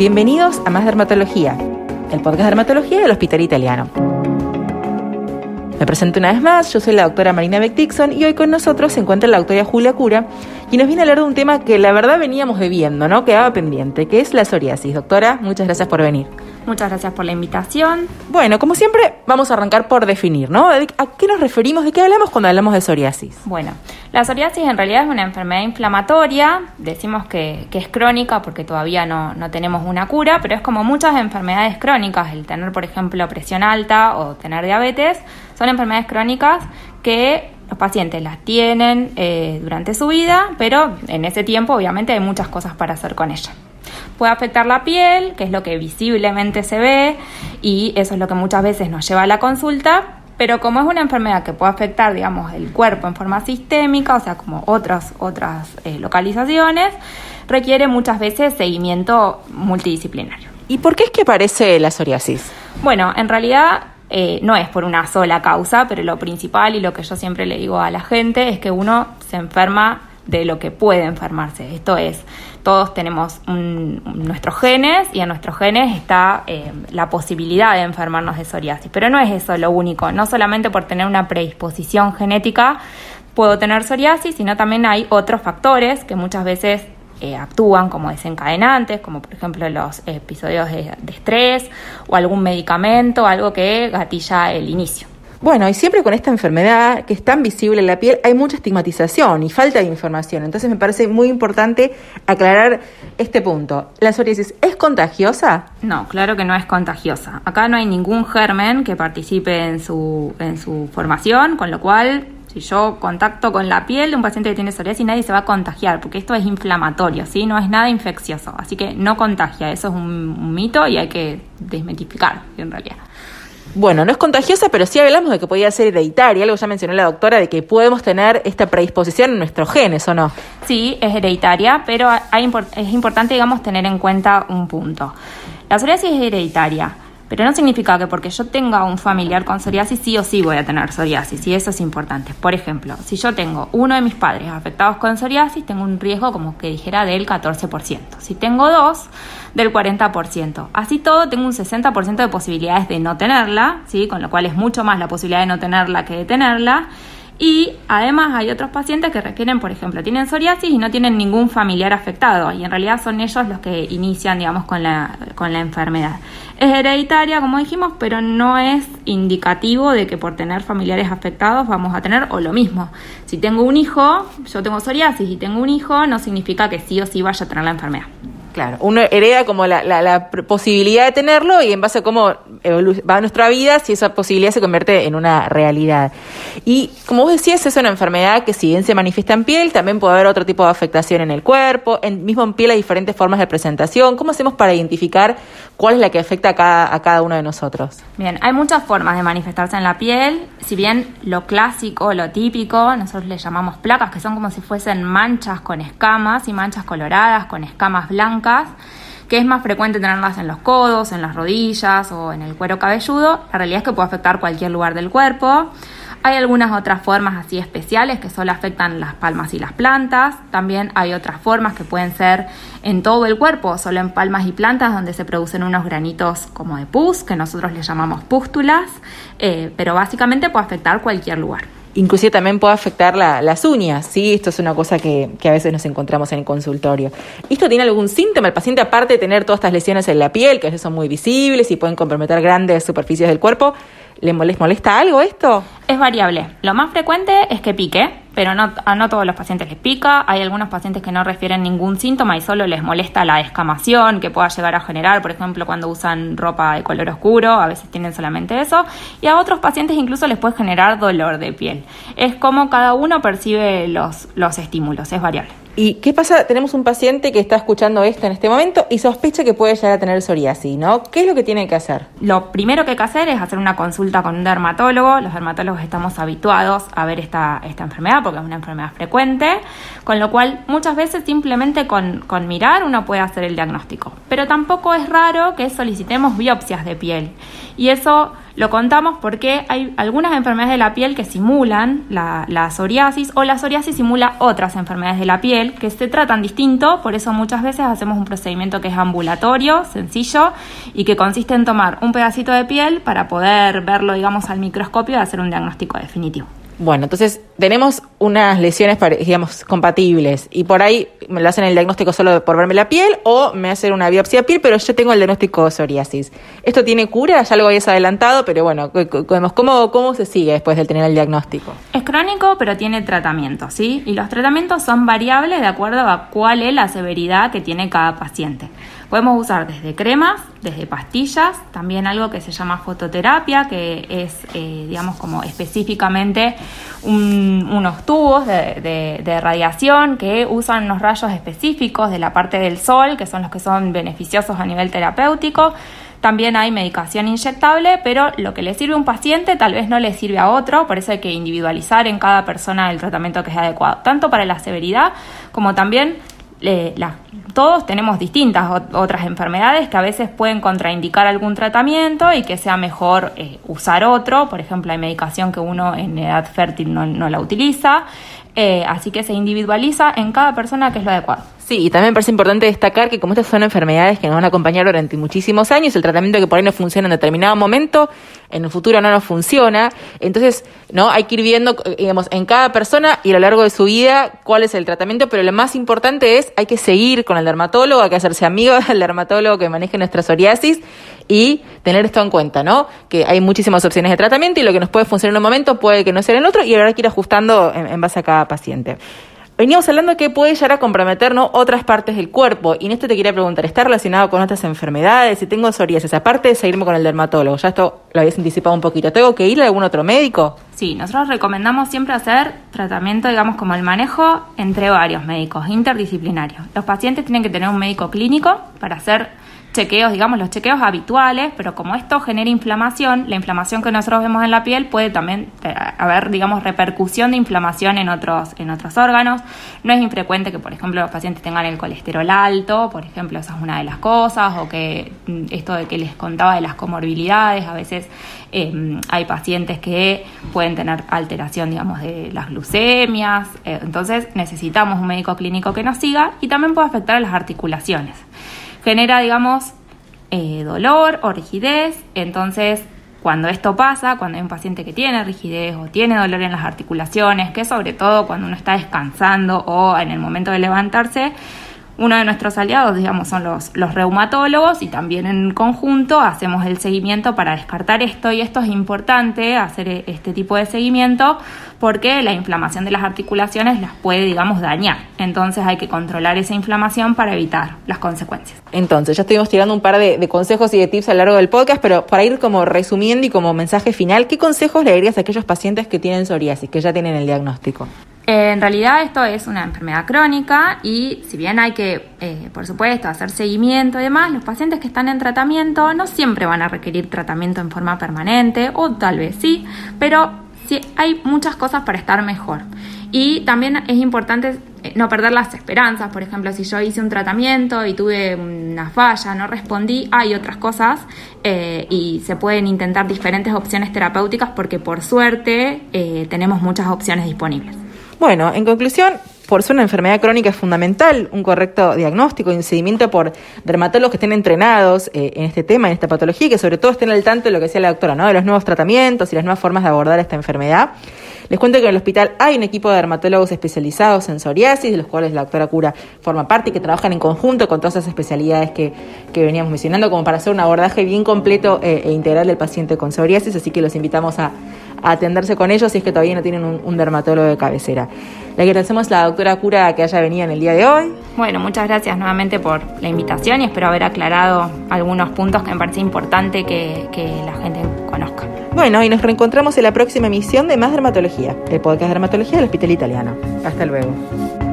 Bienvenidos a Más Dermatología, el podcast de dermatología del Hospital Italiano. Me presento una vez más, yo soy la doctora Marina Beck Dixon y hoy con nosotros se encuentra la doctora Julia Cura, y nos viene a hablar de un tema que la verdad veníamos bebiendo, ¿no? Quedaba pendiente, que es la psoriasis. Doctora, muchas gracias por venir. Muchas gracias por la invitación. Bueno, como siempre, vamos a arrancar por definir, ¿no? ¿A qué nos referimos? ¿De qué hablamos cuando hablamos de psoriasis? Bueno, la psoriasis en realidad es una enfermedad inflamatoria. Decimos que, es crónica porque todavía no, no tenemos una cura, pero es como muchas enfermedades crónicas. El tener, por ejemplo, presión alta o tener diabetes son enfermedades crónicas que los pacientes las tienen eh, durante su vida, pero en ese tiempo obviamente hay muchas cosas para hacer con ella. Puede afectar la piel, que es lo que visiblemente se ve, y eso es lo que muchas veces nos lleva a la consulta, pero como es una enfermedad que puede afectar, digamos, el cuerpo en forma sistémica, o sea, como otras, otras eh, localizaciones, requiere muchas veces seguimiento multidisciplinario. ¿Y por qué es que aparece la psoriasis? Bueno, en realidad eh, no es por una sola causa, pero lo principal y lo que yo siempre le digo a la gente es que uno se enferma de lo que puede enfermarse. Esto es, todos tenemos nuestros genes y en nuestros genes está eh, la posibilidad de enfermarnos de psoriasis. Pero no es eso lo único, no solamente por tener una predisposición genética puedo tener psoriasis, sino también hay otros factores que muchas veces eh, actúan como desencadenantes, como por ejemplo los episodios de, estrés o algún medicamento, algo que gatilla el inicio. Bueno, y siempre con esta enfermedad que es tan visible en la piel hay mucha estigmatización y falta de información. Entonces me parece muy importante aclarar este punto. ¿La psoriasis es contagiosa? No, claro que no es contagiosa. Acá no hay ningún germen que participe en su, en su formación, con lo cual si yo contacto con la piel de un paciente que tiene psoriasis, nadie se va a contagiar, porque esto es inflamatorio, ¿sí? No es nada infeccioso, así que no contagia, eso es un, mito y hay que desmitificar, en realidad. Bueno, no es contagiosa, pero sí hablamos de que podía ser hereditaria, algo ya mencionó la doctora, de que podemos tener esta predisposición en nuestros genes, ¿o no? Sí, es hereditaria, pero es importante, digamos, tener en cuenta un punto. La psoriasis es hereditaria pero no significa que porque yo tenga un familiar con psoriasis, sí o sí voy a tener psoriasis, y eso es importante. Por ejemplo, si yo tengo uno de mis padres afectados con psoriasis, tengo un riesgo, como que dijera, del 14%. Si tengo dos, del 40%. Así todo, tengo un 60% de posibilidades de no tenerla, ¿sí? con lo cual es mucho más la posibilidad de no tenerla que de tenerla. Y además hay otros pacientes que requieren, por ejemplo, tienen psoriasis y no tienen ningún familiar afectado y en realidad son ellos los que inician, digamos, con la, con la enfermedad. Es hereditaria, como dijimos, pero no es indicativo de que por tener familiares afectados vamos a tener o lo mismo. Si tengo un hijo, yo tengo psoriasis y tengo un hijo, no significa que sí o sí vaya a tener la enfermedad. Claro, uno hereda como la, la, posibilidad de tenerlo y en base a cómo va nuestra vida, si esa posibilidad se convierte en una realidad. Y como vos decías, es una enfermedad que si bien se manifiesta en piel, también puede haber otro tipo de afectación en el cuerpo, en, mismo en piel hay diferentes formas de presentación. ¿Cómo hacemos para identificar cuál es la que afecta a cada, a cada uno de nosotros? Bien, hay muchas formas de manifestarse en la piel, si bien lo clásico, lo típico, nosotros le llamamos placas, que son como si fuesen manchas con escamas y manchas coloradas con escamas blancas que es más frecuente tenerlas en los codos, en las rodillas o en el cuero cabelludo. La realidad es que puede afectar cualquier lugar del cuerpo. Hay algunas otras formas así especiales que solo afectan las palmas y las plantas. También hay otras formas que pueden ser en todo el cuerpo, solo en palmas y plantas, donde se producen unos granitos como de pus, que nosotros le llamamos pústulas, eh, pero básicamente puede afectar cualquier lugar. Inclusive también puede afectar las uñas, ¿sí? Esto es una cosa que, que, a veces nos encontramos en el consultorio. ¿Esto tiene algún síntoma? El paciente, aparte de tener todas estas lesiones en la piel, que a veces son muy visibles y pueden comprometer grandes superficies del cuerpo, ¿Les molesta algo esto? Es variable. Lo más frecuente es que pique, pero no, a no todos los pacientes les pica. Hay algunos pacientes que no refieren ningún síntoma y solo les molesta la escamación que pueda llegar a generar, por ejemplo, cuando usan ropa de color oscuro, a veces tienen solamente eso. Y a otros pacientes incluso les puede generar dolor de piel. Es como cada uno percibe los, los estímulos, es variable. ¿Y qué pasa? Tenemos un paciente que está escuchando esto en este momento y sospecha que puede llegar a tener psoriasis, ¿no? ¿Qué es lo que tiene que hacer? Lo primero que hay que hacer es hacer una consulta con un dermatólogo. Los dermatólogos estamos habituados a ver esta, esta enfermedad porque es una enfermedad frecuente, con lo cual muchas veces simplemente con, con mirar uno puede hacer el diagnóstico. Pero tampoco es raro que solicitemos biopsias de piel y eso Lo contamos porque hay algunas enfermedades de la piel que simulan la, psoriasis o la psoriasis simula otras enfermedades de la piel que se tratan distinto, por eso muchas veces hacemos un procedimiento que es ambulatorio, sencillo y que consiste en tomar un pedacito de piel para poder verlo, digamos, al microscopio y hacer un diagnóstico definitivo. Bueno, entonces tenemos unas lesiones, digamos, compatibles y por ahí me lo hacen el diagnóstico solo por verme la piel o me hacen una biopsia de piel, pero yo tengo el diagnóstico de psoriasis. ¿Esto tiene cura? Ya lo habías adelantado, pero bueno, ¿cómo, ¿cómo se sigue después de tener el diagnóstico? Es crónico, pero tiene tratamiento, ¿sí? Y los tratamientos son variables de acuerdo a cuál es la severidad que tiene cada paciente. Podemos usar desde cremas, desde pastillas, también algo que se llama fototerapia, que es, eh, digamos, como específicamente unos tubos de, de, radiación que usan unos rayos específicos de la parte del sol, que son los que son beneficiosos a nivel terapéutico. También hay medicación inyectable, pero lo que le sirve a un paciente tal vez no le sirve a otro, por eso hay que individualizar en cada persona el tratamiento que es adecuado, tanto para la severidad como también todos tenemos distintas otras enfermedades que a veces pueden contraindicar algún tratamiento y que sea mejor eh, usar otro. Por ejemplo, hay medicación que uno en edad fértil no, la utiliza. Eh, así que se individualiza en cada persona que es lo adecuado. Sí, y también me parece importante destacar que como estas son enfermedades que nos van a acompañar durante muchísimos años, el tratamiento que por ahí no funciona en determinado momento, en el futuro no nos funciona. Entonces, ¿no? Hay que ir viendo, digamos, en cada persona y a lo largo de su vida cuál es el tratamiento, pero lo más importante es hay que seguir con el dermatólogo, hay que hacerse amigo del dermatólogo que maneje nuestra psoriasis y tener esto en cuenta, ¿no? Que hay muchísimas opciones de tratamiento y lo que nos puede funcionar en un momento puede que no sea en otro y habrá que ir ajustando en base a cada paciente. Veníamos hablando que puede llegar a comprometernos otras partes del cuerpo. Y en esto te quería preguntar, ¿está relacionado con otras enfermedades? Si tengo psoriasis, aparte de seguirme con el dermatólogo, ya esto lo habías anticipado un poquito, ¿tengo que ir a algún otro médico? Sí, nosotros recomendamos siempre hacer tratamiento, digamos, como el manejo entre varios médicos, interdisciplinarios. Los pacientes tienen que tener un médico clínico para hacer chequeos, digamos, los chequeos habituales, pero como esto genera inflamación, la inflamación que nosotros vemos en la piel puede también eh, haber, digamos, repercusión de inflamación en otros, en otros órganos. No es infrecuente que, por ejemplo, los pacientes tengan el colesterol alto, por ejemplo, esa es una de las cosas, o que mm, esto de que les contaba de las comorbilidades, a veces em, hay pacientes que pueden tener alteración, digamos, de las glucemias, eh, entonces necesitamos un médico clínico que nos siga y también puede afectar a las articulaciones genera, digamos, eh, dolor o rigidez. Entonces, cuando esto pasa, cuando hay un paciente que tiene rigidez o tiene dolor en las articulaciones, que sobre todo cuando uno está descansando o en el momento de levantarse, uno de nuestros aliados, digamos, son los, reumatólogos y también en conjunto hacemos el seguimiento para descartar esto y esto es importante, hacer e, este tipo de seguimiento porque la inflamación de las articulaciones las puede, digamos, dañar. Entonces hay que controlar esa inflamación para evitar las consecuencias. Entonces, ya estuvimos tirando un par de, de consejos y de tips a lo largo del podcast, pero para ir como resumiendo y como mensaje final, ¿qué consejos le darías a aquellos pacientes que tienen psoriasis, que ya tienen el diagnóstico? En realidad esto es una enfermedad crónica y si bien hay que, eh, por supuesto, hacer seguimiento y demás, los pacientes que están en tratamiento no siempre van a requerir tratamiento en forma permanente o tal vez sí, pero sí hay muchas cosas para estar mejor. Y también es importante eh, no perder las esperanzas, por ejemplo, si yo hice un tratamiento y tuve una falla, no respondí, hay otras cosas eh, y se pueden intentar diferentes opciones terapéuticas porque por suerte tenemos muchas opciones disponibles. Bueno, en conclusión, por ser una enfermedad crónica es fundamental un correcto diagnóstico y un seguimiento por dermatólogos que estén entrenados eh, en este tema, en esta patología, y que sobre todo estén al tanto de lo que decía la doctora, ¿no? de los nuevos tratamientos y las nuevas formas de abordar esta enfermedad. Les cuento que en el hospital hay un equipo de dermatólogos especializados en psoriasis, de los cuales la doctora Cura forma parte y que trabajan en conjunto con todas esas especialidades que, veníamos mencionando, como para hacer un abordaje bien completo eh, e integral del paciente con psoriasis, así que los invitamos a, atenderse con ellos si es que todavía no tienen un, dermatólogo de cabecera. Le agradecemos a la doctora Cura que haya venido en el día de hoy. Bueno, muchas gracias nuevamente por la invitación y espero haber aclarado algunos puntos que me parece importante que, que la gente conozca. Bueno, y nos reencontramos en la próxima emisión de Más Dermatología, el podcast de dermatología del Hospital Italiano. Hasta luego.